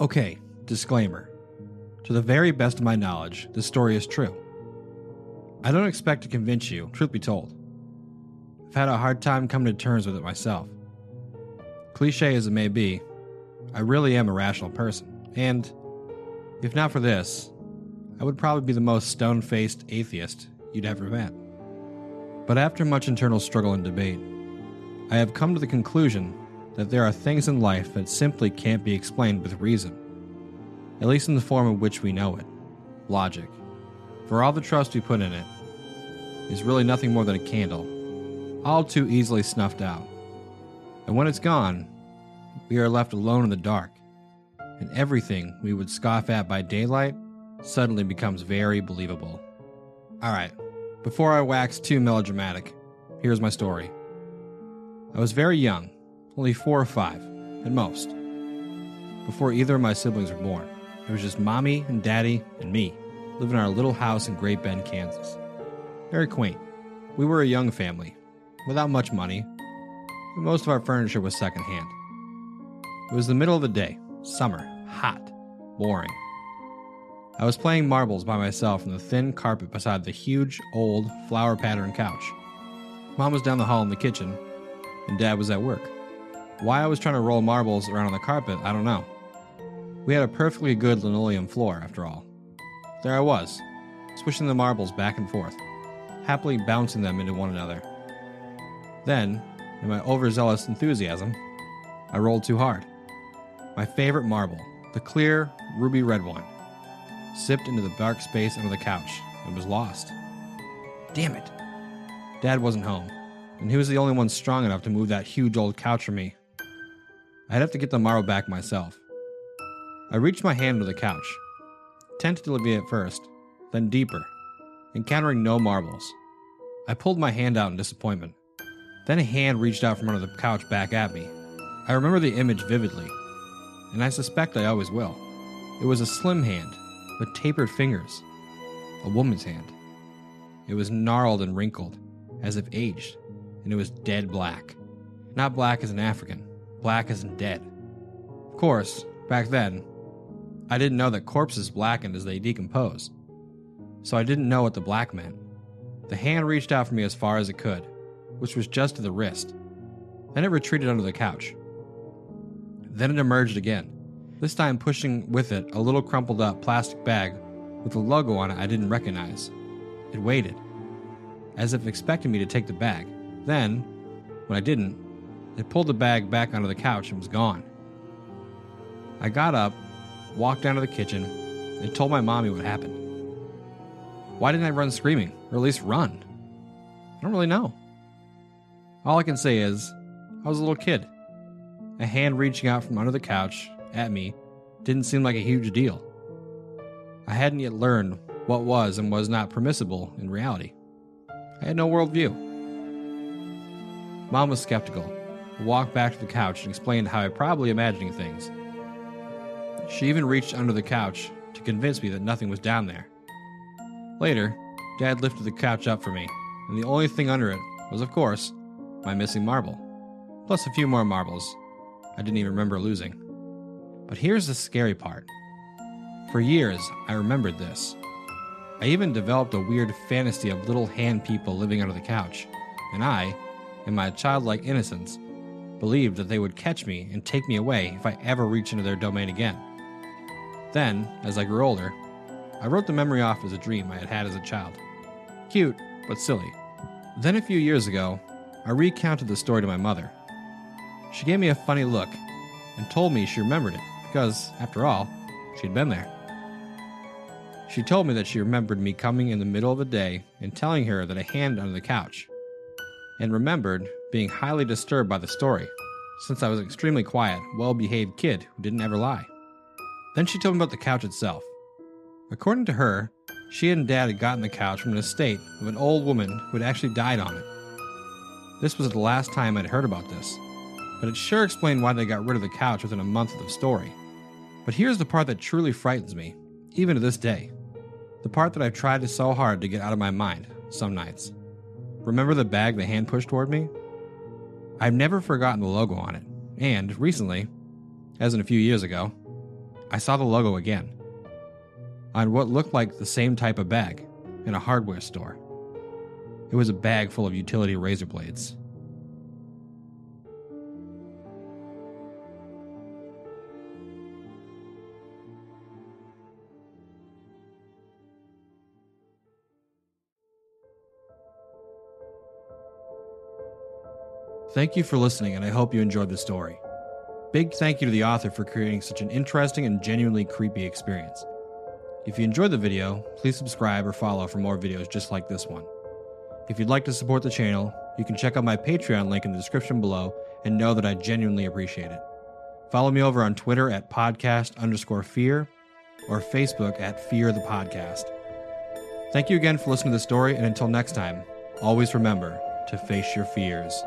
Okay, disclaimer. To the very best of my knowledge, this story is true. I don't expect to convince you, truth be told. I've had a hard time coming to terms with it myself. Cliche as it may be, I really am a rational person, and if not for this, I would probably be the most stone faced atheist you'd ever met. But after much internal struggle and debate, I have come to the conclusion that there are things in life that simply can't be explained with reason, at least in the form in which we know it logic. For all the trust we put in it, is really nothing more than a candle, all too easily snuffed out. And when it's gone, we are left alone in the dark, and everything we would scoff at by daylight suddenly becomes very believable. Alright, before I wax too melodramatic, here's my story. I was very young, only four or five, at most, before either of my siblings were born. It was just mommy and daddy and me, living in our little house in Great Bend, Kansas. Very quaint. We were a young family, without much money, but most of our furniture was secondhand. It was the middle of the day, summer, hot, boring. I was playing marbles by myself on the thin carpet beside the huge, old, flower patterned couch. Mom was down the hall in the kitchen, and Dad was at work. Why I was trying to roll marbles around on the carpet, I don't know. We had a perfectly good linoleum floor, after all. There I was, swishing the marbles back and forth, happily bouncing them into one another. Then, in my overzealous enthusiasm, I rolled too hard. My favorite marble, the clear, ruby red one, sipped into the dark space under the couch and was lost. Damn it. Dad wasn't home, and he was the only one strong enough to move that huge old couch for me. I'd have to get the marble back myself. I reached my hand to the couch, tentatively at first, then deeper, encountering no marbles. I pulled my hand out in disappointment. Then a hand reached out from under the couch back at me. I remember the image vividly, and I suspect I always will. It was a slim hand with tapered fingers, a woman's hand. It was gnarled and wrinkled, as if aged, and it was dead black. Not black as an African, black in dead. Of course, back then, I didn't know that corpses blackened as they decompose, so I didn't know what the black meant. The hand reached out for me as far as it could, which was just to the wrist. Then it retreated under the couch. Then it emerged again, this time pushing with it a little crumpled up plastic bag with a logo on it I didn't recognize. It waited, as if expecting me to take the bag. Then, when I didn't, it pulled the bag back onto the couch and was gone. I got up, walked down to the kitchen, and told my mommy what happened. Why didn't I run screaming, or at least run? I don't really know. All I can say is, I was a little kid. A hand reaching out from under the couch at me didn't seem like a huge deal. I hadn't yet learned what was and was not permissible in reality. I had no worldview. Mom was skeptical, walked back to the couch and explained how I probably imagining things. She even reached under the couch to convince me that nothing was down there. Later, Dad lifted the couch up for me, and the only thing under it was, of course, my missing marble, plus a few more marbles I didn't even remember losing. But here's the scary part. For years, I remembered this. I even developed a weird fantasy of little hand people living under the couch, and I, in my childlike innocence, believed that they would catch me and take me away if I ever reached into their domain again. Then, as I grew older, I wrote the memory off as a dream I had had as a child. Cute, but silly. Then a few years ago, I recounted the story to my mother. She gave me a funny look and told me she remembered it because, after all, she'd been there. She told me that she remembered me coming in the middle of the day and telling her that I hand under the couch, and remembered being highly disturbed by the story, since I was an extremely quiet, well behaved kid who didn't ever lie. Then she told me about the couch itself. According to her, she and Dad had gotten the couch from an estate of an old woman who had actually died on it. This was the last time I'd heard about this, but it sure explained why they got rid of the couch within a month of the story. But here's the part that truly frightens me, even to this day. The part that I've tried so hard to get out of my mind some nights. Remember the bag the hand pushed toward me? I've never forgotten the logo on it, and recently, as in a few years ago, I saw the logo again on what looked like the same type of bag in a hardware store. It was a bag full of utility razor blades. Thank you for listening, and I hope you enjoyed the story. Big thank you to the author for creating such an interesting and genuinely creepy experience. If you enjoyed the video, please subscribe or follow for more videos just like this one. If you'd like to support the channel, you can check out my Patreon link in the description below and know that I genuinely appreciate it. Follow me over on Twitter at podcast underscore fear or Facebook at fear the podcast. Thank you again for listening to the story, and until next time, always remember to face your fears.